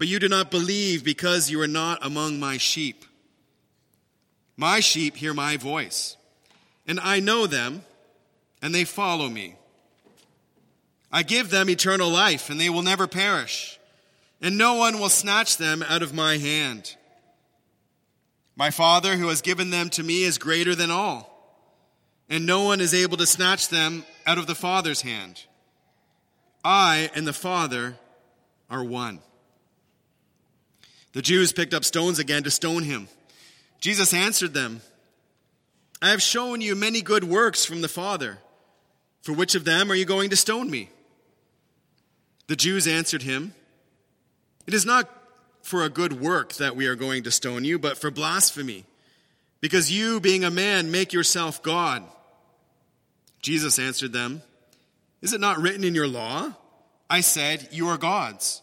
but you do not believe because you are not among my sheep. My sheep hear my voice, and I know them, and they follow me. I give them eternal life, and they will never perish, and no one will snatch them out of my hand. My Father, who has given them to me, is greater than all, and no one is able to snatch them out of the Father's hand. I and the Father are one. The Jews picked up stones again to stone him. Jesus answered them, I have shown you many good works from the Father. For which of them are you going to stone me? The Jews answered him, It is not for a good work that we are going to stone you, but for blasphemy, because you, being a man, make yourself God. Jesus answered them, Is it not written in your law? I said, You are gods.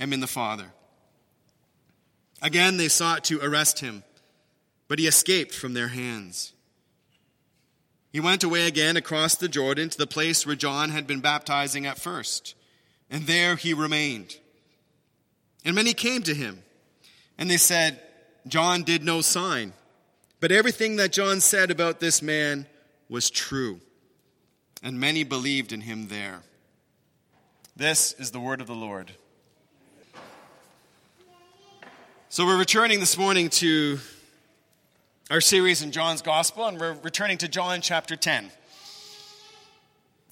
am in the Father. Again, they sought to arrest him, but he escaped from their hands. He went away again across the Jordan to the place where John had been baptizing at first, and there he remained. And many came to him, and they said, John did no sign, but everything that John said about this man was true. And many believed in him there. This is the word of the Lord. So, we're returning this morning to our series in John's Gospel, and we're returning to John chapter 10.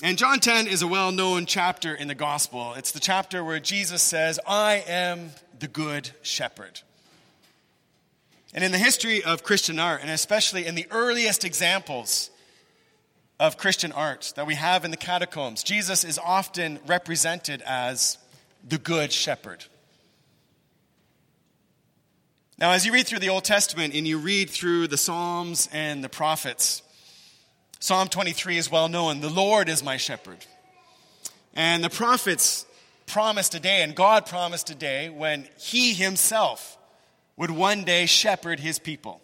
And John 10 is a well known chapter in the gospel. It's the chapter where Jesus says, I am the good shepherd. And in the history of Christian art, and especially in the earliest examples of Christian art that we have in the catacombs, Jesus is often represented as the good shepherd. Now, as you read through the Old Testament and you read through the Psalms and the prophets, Psalm 23 is well known The Lord is my shepherd. And the prophets promised a day, and God promised a day when He Himself would one day shepherd His people,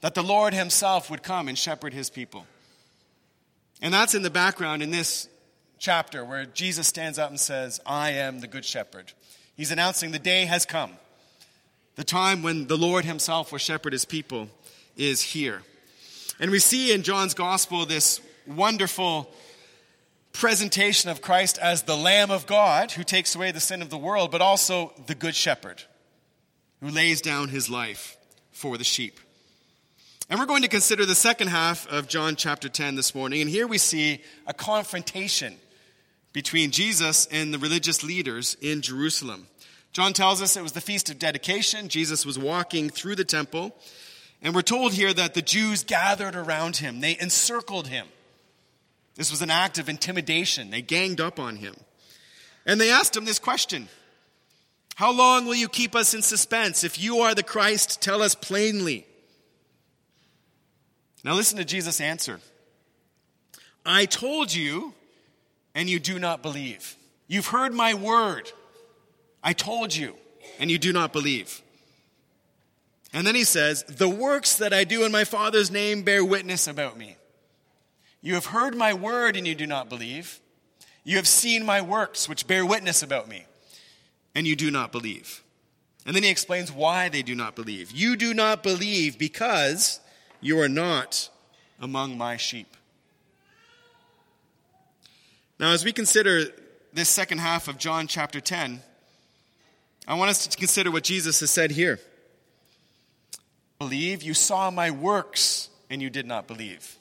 that the Lord Himself would come and shepherd His people. And that's in the background in this chapter where Jesus stands up and says, I am the good shepherd. He's announcing the day has come. The time when the Lord Himself will shepherd His people is here. And we see in John's gospel this wonderful presentation of Christ as the Lamb of God who takes away the sin of the world, but also the Good Shepherd who lays down his life for the sheep. And we're going to consider the second half of John chapter 10 this morning. And here we see a confrontation between Jesus and the religious leaders in Jerusalem. John tells us it was the feast of dedication. Jesus was walking through the temple. And we're told here that the Jews gathered around him, they encircled him. This was an act of intimidation. They ganged up on him. And they asked him this question How long will you keep us in suspense? If you are the Christ, tell us plainly. Now listen to Jesus' answer I told you, and you do not believe. You've heard my word. I told you, and you do not believe. And then he says, The works that I do in my Father's name bear witness about me. You have heard my word and you do not believe. You have seen my works which bear witness about me, and you do not believe. And then he explains why they do not believe. You do not believe because you are not among my sheep. Now, as we consider this second half of John chapter 10, I want us to consider what Jesus has said here. Believe you saw my works and you did not believe.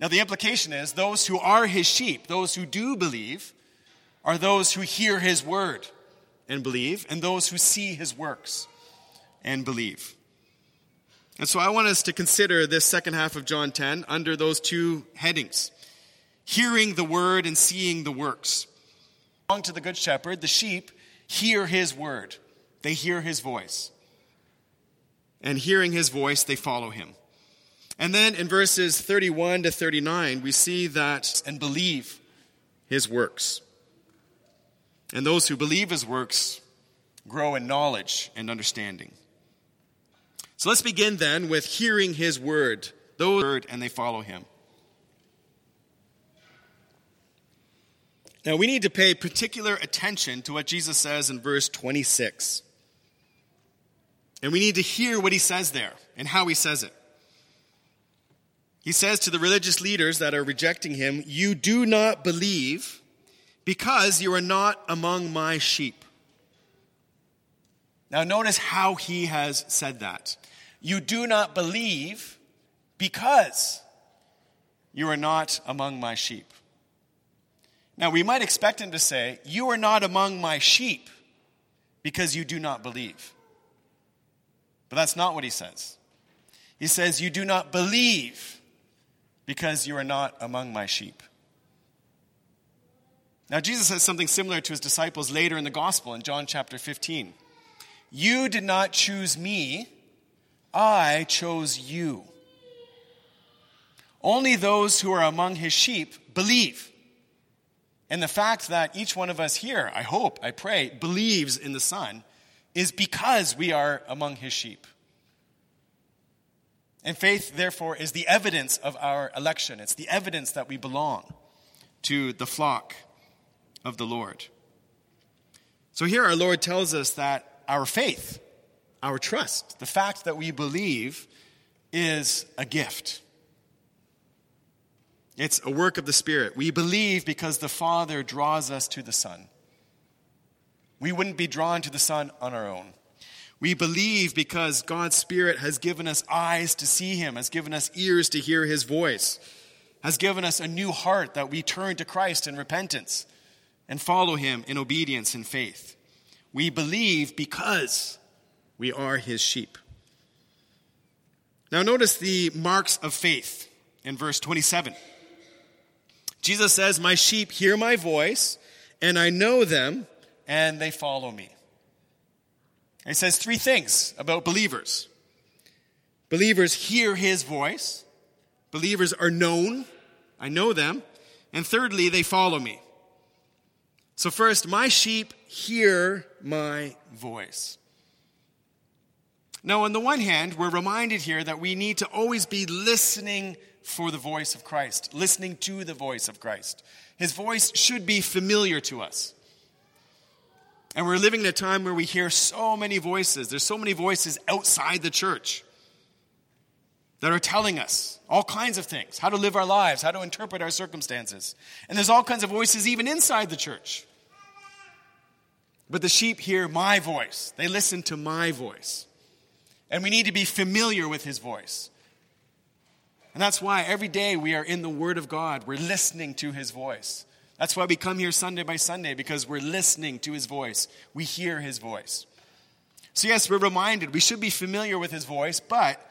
Now, the implication is those who are his sheep, those who do believe, are those who hear his word and believe, and those who see his works and believe. And so I want us to consider this second half of John 10 under those two headings hearing the word and seeing the works. Belong to the Good Shepherd, the sheep hear his word, they hear his voice. And hearing his voice, they follow him. And then in verses 31 to 39, we see that and believe his works. And those who believe his works grow in knowledge and understanding. So let's begin then with hearing his word. Those word and they follow him. Now we need to pay particular attention to what Jesus says in verse 26. And we need to hear what he says there and how he says it. He says to the religious leaders that are rejecting him, You do not believe because you are not among my sheep. Now, notice how he has said that. You do not believe because you are not among my sheep. Now, we might expect him to say, You are not among my sheep because you do not believe. But that's not what he says. He says, You do not believe because you are not among my sheep. Now, Jesus says something similar to his disciples later in the gospel in John chapter 15. You did not choose me, I chose you. Only those who are among his sheep believe. And the fact that each one of us here, I hope, I pray, believes in the Son is because we are among his sheep. And faith, therefore, is the evidence of our election. It's the evidence that we belong to the flock of the Lord. So here our Lord tells us that our faith, our trust, the fact that we believe, is a gift. It's a work of the Spirit. We believe because the Father draws us to the Son. We wouldn't be drawn to the Son on our own. We believe because God's Spirit has given us eyes to see Him, has given us ears to hear His voice, has given us a new heart that we turn to Christ in repentance and follow Him in obedience and faith. We believe because we are His sheep. Now, notice the marks of faith in verse 27. Jesus says, My sheep hear my voice, and I know them, and they follow me. And he says three things about believers believers hear his voice, believers are known, I know them, and thirdly, they follow me. So, first, my sheep hear my voice. Now, on the one hand, we're reminded here that we need to always be listening for the voice of Christ, listening to the voice of Christ. His voice should be familiar to us. And we're living in a time where we hear so many voices. There's so many voices outside the church that are telling us all kinds of things how to live our lives, how to interpret our circumstances. And there's all kinds of voices even inside the church. But the sheep hear my voice, they listen to my voice. And we need to be familiar with his voice. And that's why every day we are in the Word of God, we're listening to his voice. That's why we come here Sunday by Sunday, because we're listening to his voice. We hear his voice. So, yes, we're reminded we should be familiar with his voice, but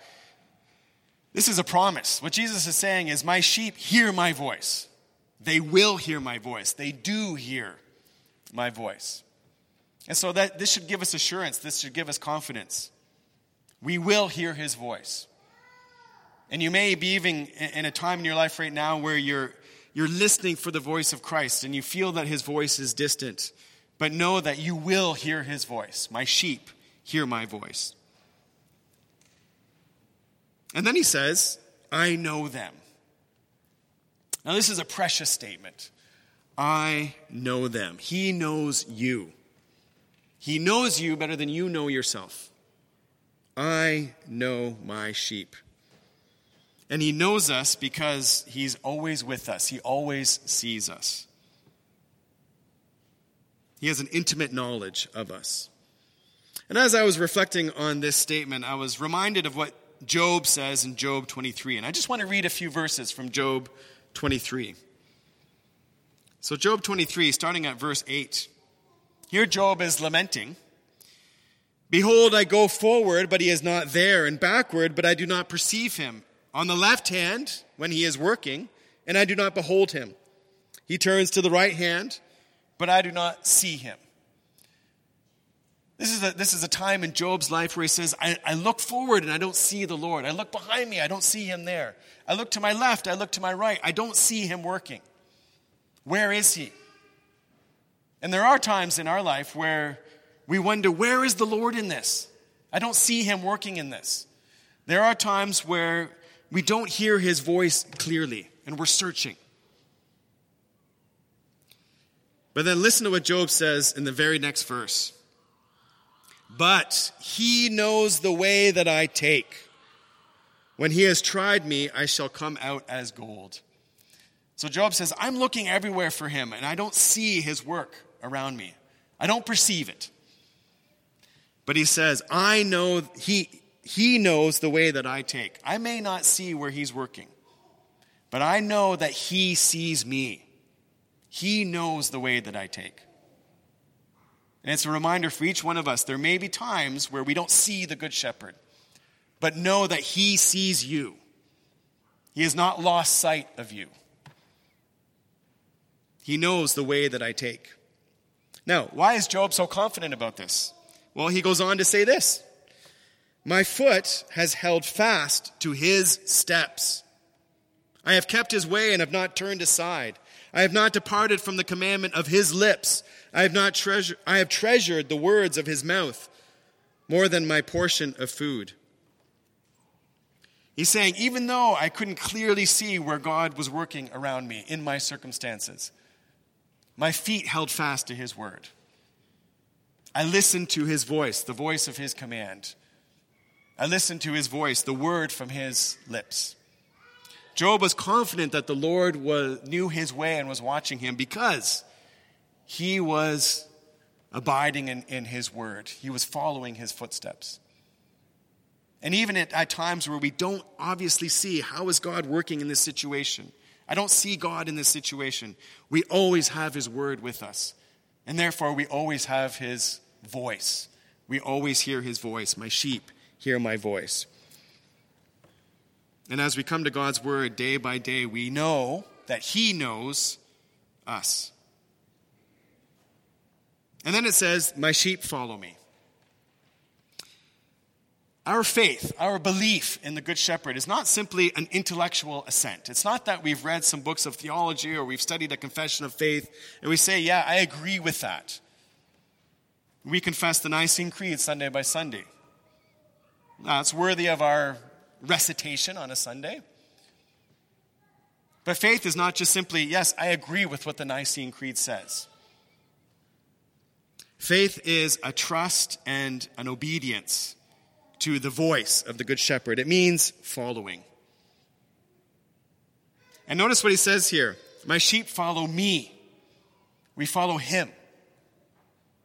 this is a promise. What Jesus is saying is, My sheep hear my voice. They will hear my voice. They do hear my voice. And so that this should give us assurance, this should give us confidence. We will hear his voice. And you may be even in a time in your life right now where you're you're listening for the voice of Christ and you feel that his voice is distant, but know that you will hear his voice. My sheep hear my voice. And then he says, I know them. Now, this is a precious statement. I know them. He knows you. He knows you better than you know yourself. I know my sheep. And he knows us because he's always with us, he always sees us. He has an intimate knowledge of us. And as I was reflecting on this statement, I was reminded of what Job says in Job 23. And I just want to read a few verses from Job 23. So, Job 23, starting at verse 8. Here, Job is lamenting Behold, I go forward, but he is not there, and backward, but I do not perceive him. On the left hand, when he is working, and I do not behold him. He turns to the right hand, but I do not see him. This is a, this is a time in Job's life where he says, I, I look forward and I don't see the Lord. I look behind me, I don't see him there. I look to my left, I look to my right, I don't see him working. Where is he? And there are times in our life where we wonder, where is the Lord in this? I don't see him working in this. There are times where we don't hear his voice clearly and we're searching. But then listen to what Job says in the very next verse. But he knows the way that I take. When he has tried me, I shall come out as gold. So Job says, I'm looking everywhere for him, and I don't see his work around me. I don't perceive it. But he says, I know he, he knows the way that I take. I may not see where he's working, but I know that he sees me. He knows the way that I take. And it's a reminder for each one of us there may be times where we don't see the Good Shepherd, but know that He sees you. He has not lost sight of you. He knows the way that I take. Now, why is Job so confident about this? Well, he goes on to say this My foot has held fast to his steps. I have kept his way and have not turned aside. I have not departed from the commandment of his lips. I have not I have treasured the words of his mouth more than my portion of food. He's saying, even though I couldn't clearly see where God was working around me in my circumstances, my feet held fast to his word. I listened to his voice, the voice of his command. I listened to his voice, the word from his lips. Job was confident that the Lord was, knew his way and was watching him because he was abiding in, in his word. He was following his footsteps. And even at, at times where we don't obviously see how is God working in this situation, I don't see God in this situation, we always have his word with us. And therefore, we always have his voice. We always hear his voice. My sheep hear my voice. And as we come to God's word day by day, we know that he knows us. And then it says, My sheep follow me. Our faith, our belief in the Good Shepherd is not simply an intellectual assent. It's not that we've read some books of theology or we've studied a confession of faith and we say, Yeah, I agree with that. We confess the Nicene Creed Sunday by Sunday. Uh, That's worthy of our recitation on a Sunday. But faith is not just simply, yes, I agree with what the Nicene Creed says. Faith is a trust and an obedience to the voice of the Good Shepherd. It means following. And notice what he says here My sheep follow me. We follow him.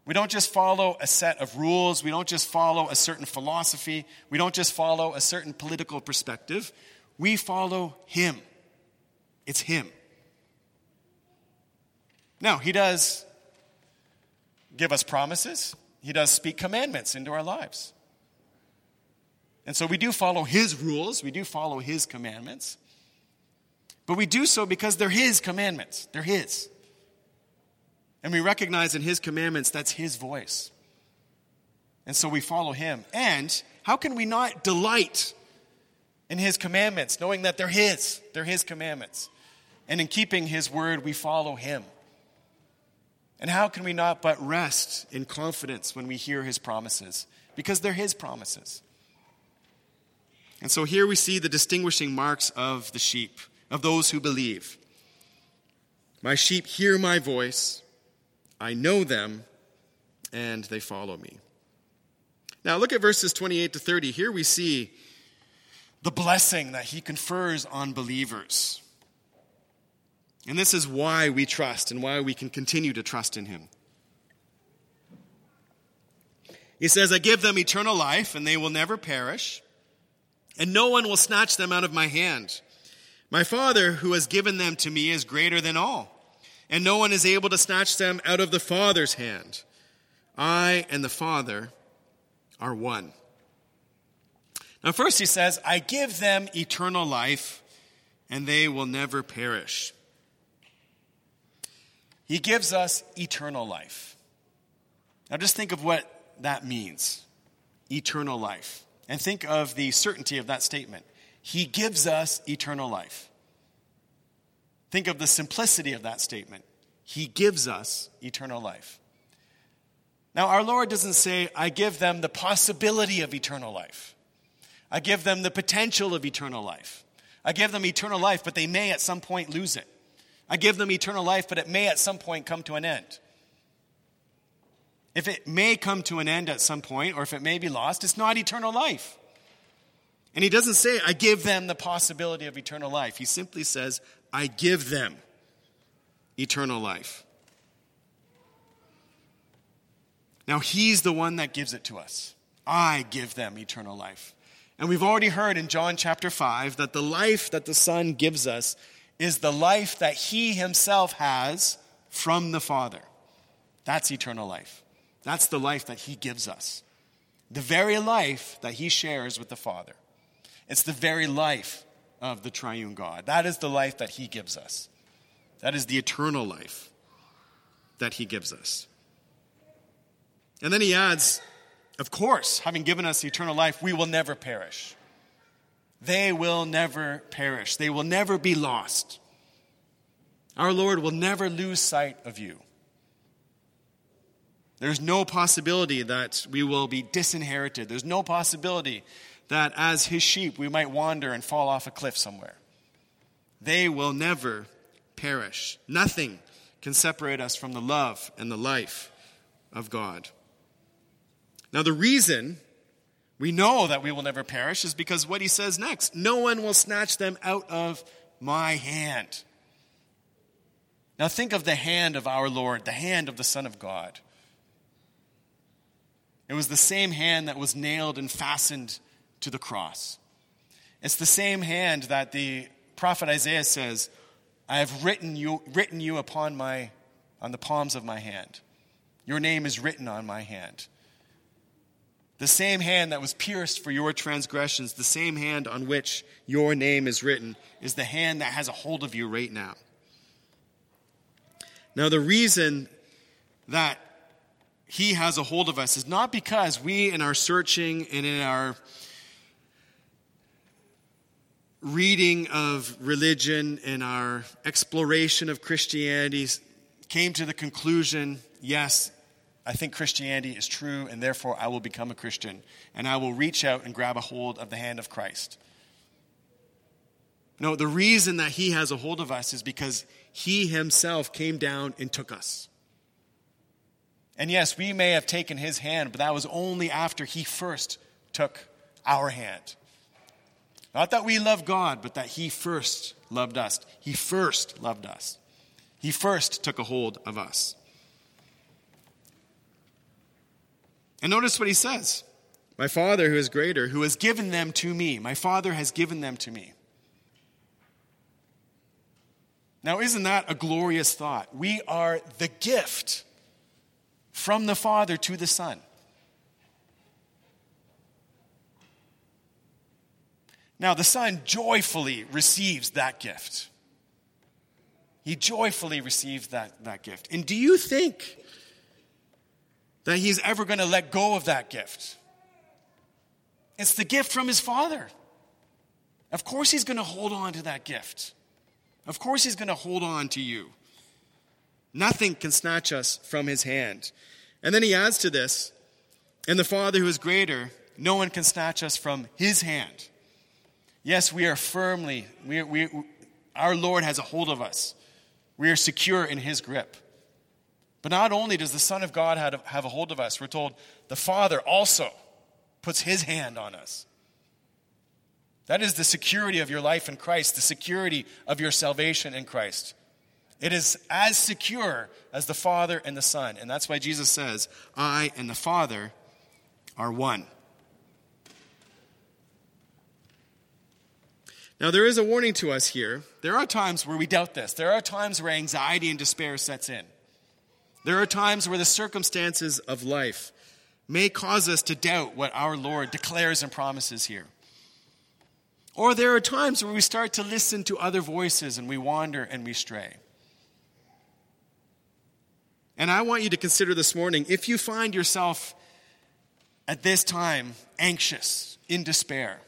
We don't just follow a set of rules. We don't just follow a certain philosophy. We don't just follow a certain political perspective. We follow him. It's him. Now, he does give us promises, He does speak commandments into our lives. And so we do follow His rules, we do follow His commandments. But we do so because they're His commandments, they're His. And we recognize in His commandments that's His voice. And so we follow Him. And how can we not delight in His commandments, knowing that they're His? They're His commandments. And in keeping His word, we follow Him. And how can we not but rest in confidence when we hear his promises? Because they're his promises. And so here we see the distinguishing marks of the sheep, of those who believe. My sheep hear my voice, I know them, and they follow me. Now look at verses 28 to 30. Here we see the blessing that he confers on believers. And this is why we trust and why we can continue to trust in him. He says, I give them eternal life, and they will never perish, and no one will snatch them out of my hand. My Father, who has given them to me, is greater than all, and no one is able to snatch them out of the Father's hand. I and the Father are one. Now, first he says, I give them eternal life, and they will never perish. He gives us eternal life. Now, just think of what that means eternal life. And think of the certainty of that statement. He gives us eternal life. Think of the simplicity of that statement. He gives us eternal life. Now, our Lord doesn't say, I give them the possibility of eternal life. I give them the potential of eternal life. I give them eternal life, but they may at some point lose it. I give them eternal life, but it may at some point come to an end. If it may come to an end at some point, or if it may be lost, it's not eternal life. And he doesn't say, I give them the possibility of eternal life. He simply says, I give them eternal life. Now, he's the one that gives it to us. I give them eternal life. And we've already heard in John chapter 5 that the life that the Son gives us is the life that he himself has from the Father. That's eternal life. That's the life that he gives us. The very life that he shares with the Father. It's the very life of the triune God. That is the life that he gives us. That is the eternal life that he gives us. And then he adds, of course, having given us eternal life, we will never perish. They will never perish. They will never be lost. Our Lord will never lose sight of you. There's no possibility that we will be disinherited. There's no possibility that as his sheep we might wander and fall off a cliff somewhere. They will never perish. Nothing can separate us from the love and the life of God. Now, the reason we know that we will never perish is because what he says next no one will snatch them out of my hand. Now, think of the hand of our Lord, the hand of the Son of God. It was the same hand that was nailed and fastened to the cross. It's the same hand that the prophet Isaiah says, I have written you, written you upon my, on the palms of my hand. Your name is written on my hand. The same hand that was pierced for your transgressions, the same hand on which your name is written, is the hand that has a hold of you right now. Now, the reason that he has a hold of us is not because we, in our searching and in our reading of religion and our exploration of Christianity, came to the conclusion yes, I think Christianity is true, and therefore I will become a Christian, and I will reach out and grab a hold of the hand of Christ. No, the reason that he has a hold of us is because he himself came down and took us. And yes, we may have taken his hand, but that was only after he first took our hand. Not that we love God, but that he first loved us. He first loved us. He first took a hold of us. And notice what he says My Father, who is greater, who has given them to me. My Father has given them to me. Now, isn't that a glorious thought? We are the gift from the Father to the Son. Now, the Son joyfully receives that gift. He joyfully receives that, that gift. And do you think that he's ever going to let go of that gift? It's the gift from his Father. Of course, he's going to hold on to that gift. Of course, he's going to hold on to you. Nothing can snatch us from his hand. And then he adds to this, and the Father who is greater, no one can snatch us from his hand. Yes, we are firmly, we, we, our Lord has a hold of us. We are secure in his grip. But not only does the Son of God have a hold of us, we're told the Father also puts his hand on us. That is the security of your life in Christ, the security of your salvation in Christ. It is as secure as the Father and the Son. And that's why Jesus says, I and the Father are one. Now, there is a warning to us here. There are times where we doubt this. There are times where anxiety and despair sets in. There are times where the circumstances of life may cause us to doubt what our Lord declares and promises here. Or there are times where we start to listen to other voices and we wander and we stray. And I want you to consider this morning if you find yourself at this time anxious, in despair,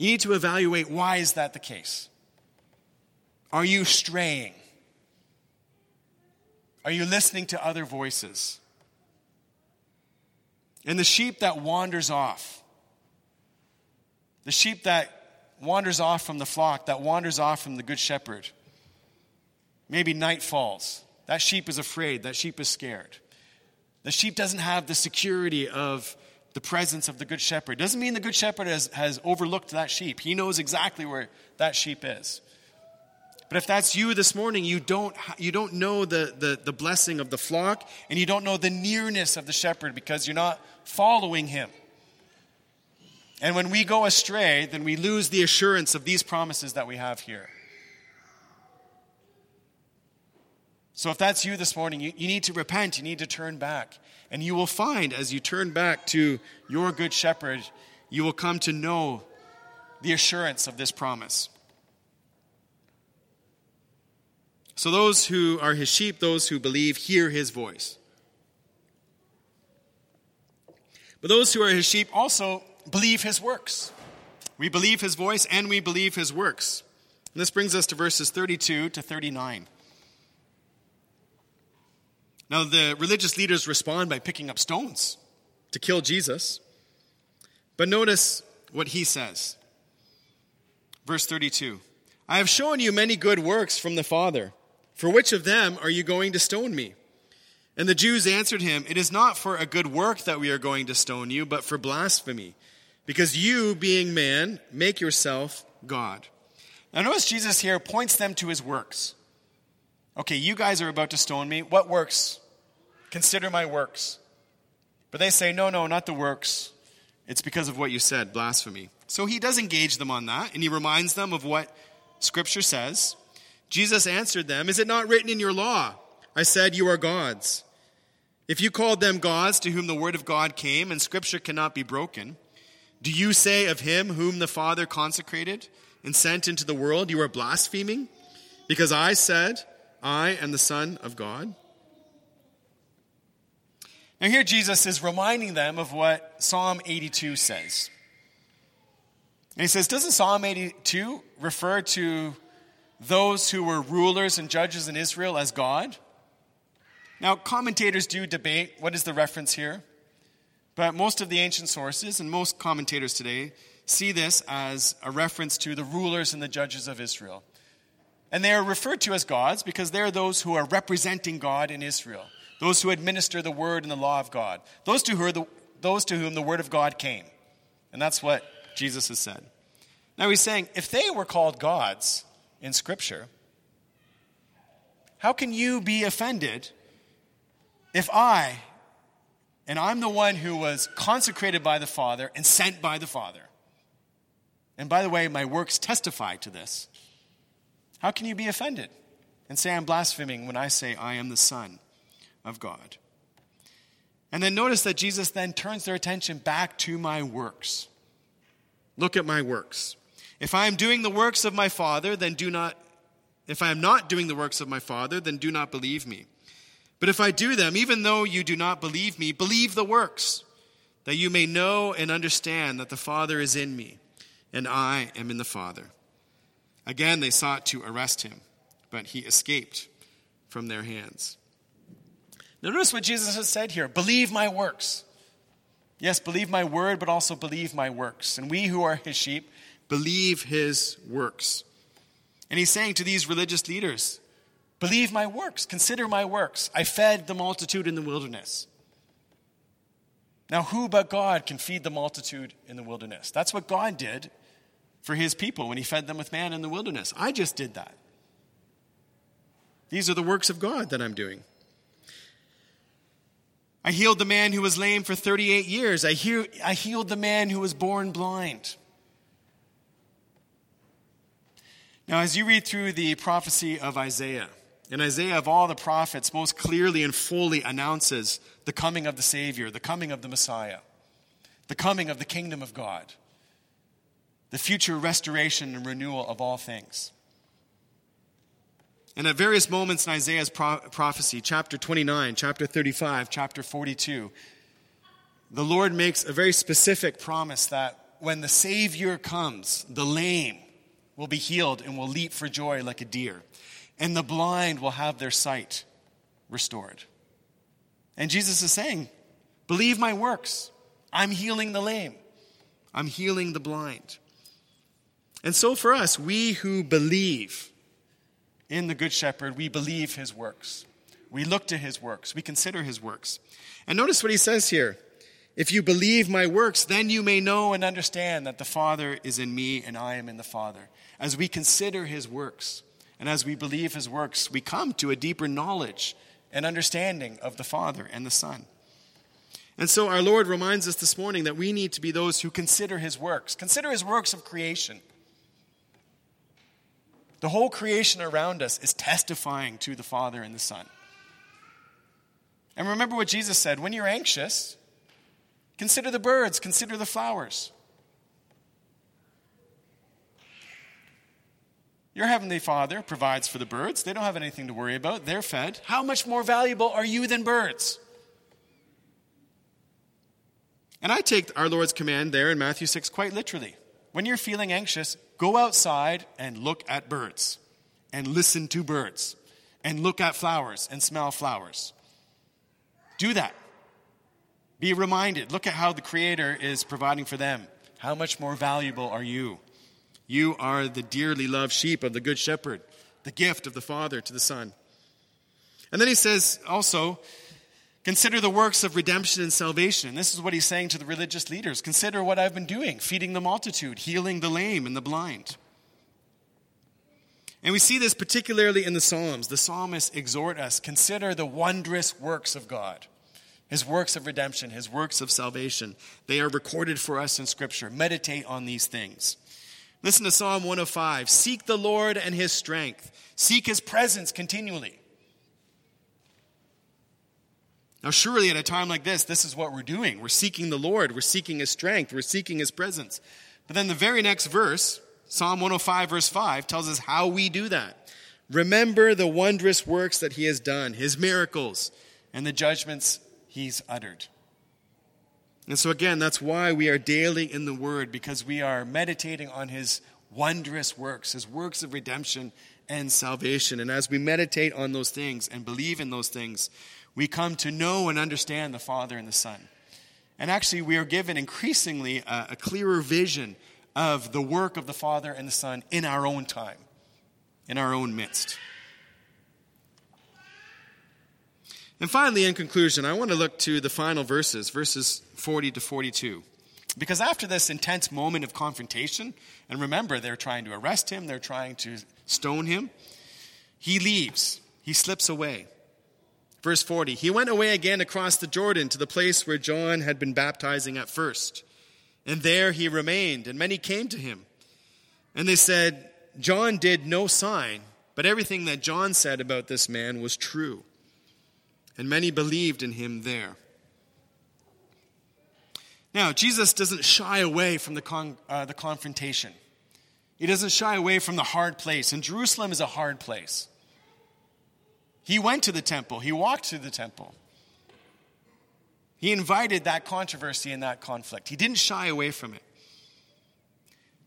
you need to evaluate why is that the case? Are you straying? Are you listening to other voices? And the sheep that wanders off, the sheep that wanders off from the flock, that wanders off from the good shepherd, maybe night falls. That sheep is afraid, that sheep is scared. The sheep doesn't have the security of the presence of the good shepherd. Doesn't mean the good shepherd has, has overlooked that sheep. He knows exactly where that sheep is. But if that's you this morning, you don't, you don't know the, the, the blessing of the flock and you don't know the nearness of the shepherd because you're not following him. And when we go astray, then we lose the assurance of these promises that we have here. So if that's you this morning, you, you need to repent, you need to turn back. And you will find as you turn back to your good shepherd, you will come to know the assurance of this promise. So those who are his sheep, those who believe, hear his voice. But those who are his sheep also believe his works. We believe his voice and we believe his works. And this brings us to verses 32 to 39. Now, the religious leaders respond by picking up stones to kill Jesus. But notice what he says. Verse 32 I have shown you many good works from the Father. For which of them are you going to stone me? And the Jews answered him, It is not for a good work that we are going to stone you, but for blasphemy, because you, being man, make yourself God. Now, notice Jesus here points them to his works. Okay, you guys are about to stone me. What works? Consider my works. But they say, No, no, not the works. It's because of what you said, blasphemy. So he does engage them on that, and he reminds them of what Scripture says. Jesus answered them, Is it not written in your law? I said, You are gods. If you called them gods to whom the word of God came, and scripture cannot be broken, do you say of him whom the Father consecrated and sent into the world, You are blaspheming? Because I said, I am the Son of God? Now, here Jesus is reminding them of what Psalm 82 says. And he says, Doesn't Psalm 82 refer to those who were rulers and judges in Israel as God. Now, commentators do debate what is the reference here, but most of the ancient sources and most commentators today see this as a reference to the rulers and the judges of Israel. And they are referred to as gods because they're those who are representing God in Israel, those who administer the word and the law of God, those to, who the, those to whom the word of God came. And that's what Jesus has said. Now he's saying if they were called gods, in Scripture. How can you be offended if I, and I'm the one who was consecrated by the Father and sent by the Father, and by the way, my works testify to this, how can you be offended and say I'm blaspheming when I say I am the Son of God? And then notice that Jesus then turns their attention back to my works. Look at my works. If I am doing the works of my Father, then do not, if I am not doing the works of my Father, then do not believe me. But if I do them, even though you do not believe me, believe the works, that you may know and understand that the Father is in me, and I am in the Father. Again, they sought to arrest him, but he escaped from their hands. Notice what Jesus has said here believe my works. Yes, believe my word, but also believe my works. And we who are his sheep, believe his works. And he's saying to these religious leaders, Believe my works, consider my works. I fed the multitude in the wilderness. Now, who but God can feed the multitude in the wilderness? That's what God did for his people when he fed them with man in the wilderness. I just did that. These are the works of God that I'm doing. I healed the man who was lame for 38 years. I, hear, I healed the man who was born blind. Now, as you read through the prophecy of Isaiah, and Isaiah, of all the prophets, most clearly and fully announces the coming of the Savior, the coming of the Messiah, the coming of the kingdom of God, the future restoration and renewal of all things. And at various moments in Isaiah's pro- prophecy, chapter 29, chapter 35, chapter 42, the Lord makes a very specific promise that when the Savior comes, the lame will be healed and will leap for joy like a deer and the blind will have their sight restored. And Jesus is saying, Believe my works. I'm healing the lame, I'm healing the blind. And so for us, we who believe in the Good Shepherd, we believe his works. We look to his works, we consider his works. And notice what he says here. If you believe my works, then you may know and understand that the Father is in me and I am in the Father. As we consider his works, and as we believe his works, we come to a deeper knowledge and understanding of the Father and the Son. And so our Lord reminds us this morning that we need to be those who consider his works. Consider his works of creation. The whole creation around us is testifying to the Father and the Son. And remember what Jesus said when you're anxious, consider the birds, consider the flowers. Your heavenly Father provides for the birds. They don't have anything to worry about. They're fed. How much more valuable are you than birds? And I take our Lord's command there in Matthew 6 quite literally. When you're feeling anxious, go outside and look at birds, and listen to birds, and look at flowers and smell flowers. Do that. Be reminded. Look at how the Creator is providing for them. How much more valuable are you? You are the dearly loved sheep of the Good Shepherd, the gift of the Father to the Son. And then he says also, Consider the works of redemption and salvation. This is what he's saying to the religious leaders. Consider what I've been doing, feeding the multitude, healing the lame and the blind. And we see this particularly in the Psalms. The psalmists exhort us consider the wondrous works of God, his works of redemption, his works of salvation. They are recorded for us in Scripture. Meditate on these things. Listen to Psalm 105 Seek the Lord and his strength, seek his presence continually. Now, surely at a time like this, this is what we're doing. We're seeking the Lord, we're seeking his strength, we're seeking his presence. But then the very next verse, Psalm 105, verse 5, tells us how we do that. Remember the wondrous works that he has done, his miracles, and the judgments he's uttered. And so, again, that's why we are daily in the Word, because we are meditating on His wondrous works, His works of redemption and salvation. And as we meditate on those things and believe in those things, we come to know and understand the Father and the Son. And actually, we are given increasingly a, a clearer vision of the work of the Father and the Son in our own time, in our own midst. And finally, in conclusion, I want to look to the final verses, verses 40 to 42. Because after this intense moment of confrontation, and remember, they're trying to arrest him, they're trying to stone him, he leaves, he slips away. Verse 40 He went away again across the Jordan to the place where John had been baptizing at first. And there he remained, and many came to him. And they said, John did no sign, but everything that John said about this man was true and many believed in him there. Now, Jesus doesn't shy away from the, con- uh, the confrontation. He doesn't shy away from the hard place, and Jerusalem is a hard place. He went to the temple, he walked to the temple. He invited that controversy and that conflict. He didn't shy away from it.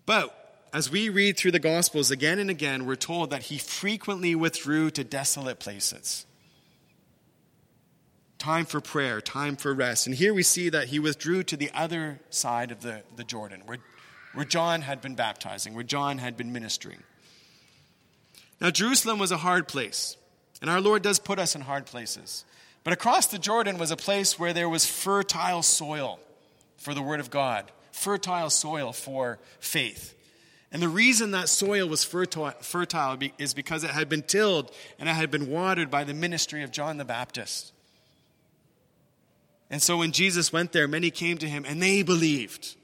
But as we read through the Gospels again and again, we're told that he frequently withdrew to desolate places time for prayer, time for rest. And here we see that he withdrew to the other side of the, the Jordan, where, where John had been baptizing, where John had been ministering. Now, Jerusalem was a hard place, and our Lord does put us in hard places. But across the Jordan was a place where there was fertile soil for the Word of God, fertile soil for faith. And the reason that soil was fertile, is because it had been tilled and it had been watered by the ministry of John the Baptist. And so when Jesus went there, many came to him and they believed.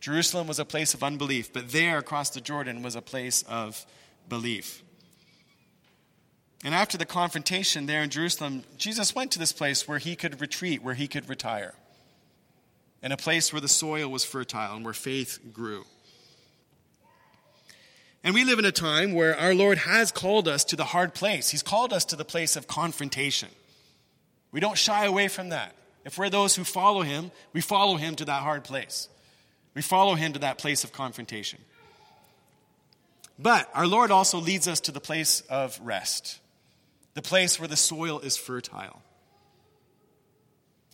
Jerusalem was a place of unbelief, but there across the Jordan was a place of belief. And after the confrontation there in Jerusalem, Jesus went to this place where he could retreat, where he could retire, in a place where the soil was fertile and where faith grew. And we live in a time where our Lord has called us to the hard place. He's called us to the place of confrontation. We don't shy away from that. If we're those who follow him, we follow him to that hard place. We follow him to that place of confrontation. But our Lord also leads us to the place of rest, the place where the soil is fertile.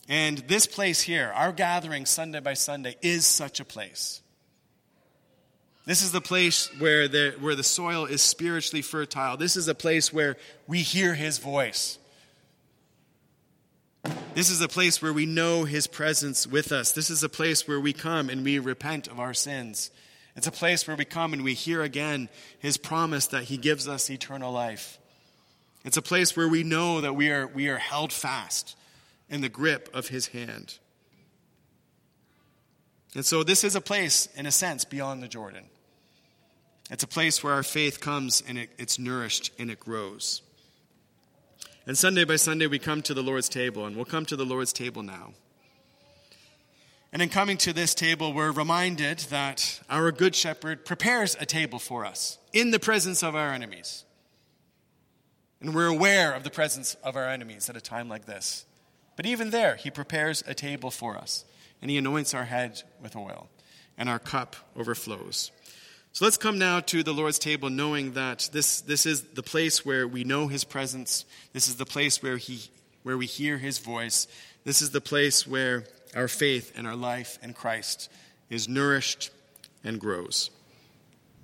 And this place here, our gathering Sunday by Sunday, is such a place. This is the place where the, where the soil is spiritually fertile. This is a place where we hear his voice. This is a place where we know His presence with us. This is a place where we come and we repent of our sins. It's a place where we come and we hear again His promise that He gives us eternal life. It's a place where we know that we are, we are held fast in the grip of His hand. And so, this is a place, in a sense, beyond the Jordan. It's a place where our faith comes and it, it's nourished and it grows. And Sunday by Sunday, we come to the Lord's table, and we'll come to the Lord's table now. And in coming to this table, we're reminded that our Good Shepherd prepares a table for us in the presence of our enemies. And we're aware of the presence of our enemies at a time like this. But even there, He prepares a table for us, and He anoints our head with oil, and our cup overflows. So let's come now to the Lord's table knowing that this, this is the place where we know his presence. This is the place where, he, where we hear his voice. This is the place where our faith and our life in Christ is nourished and grows.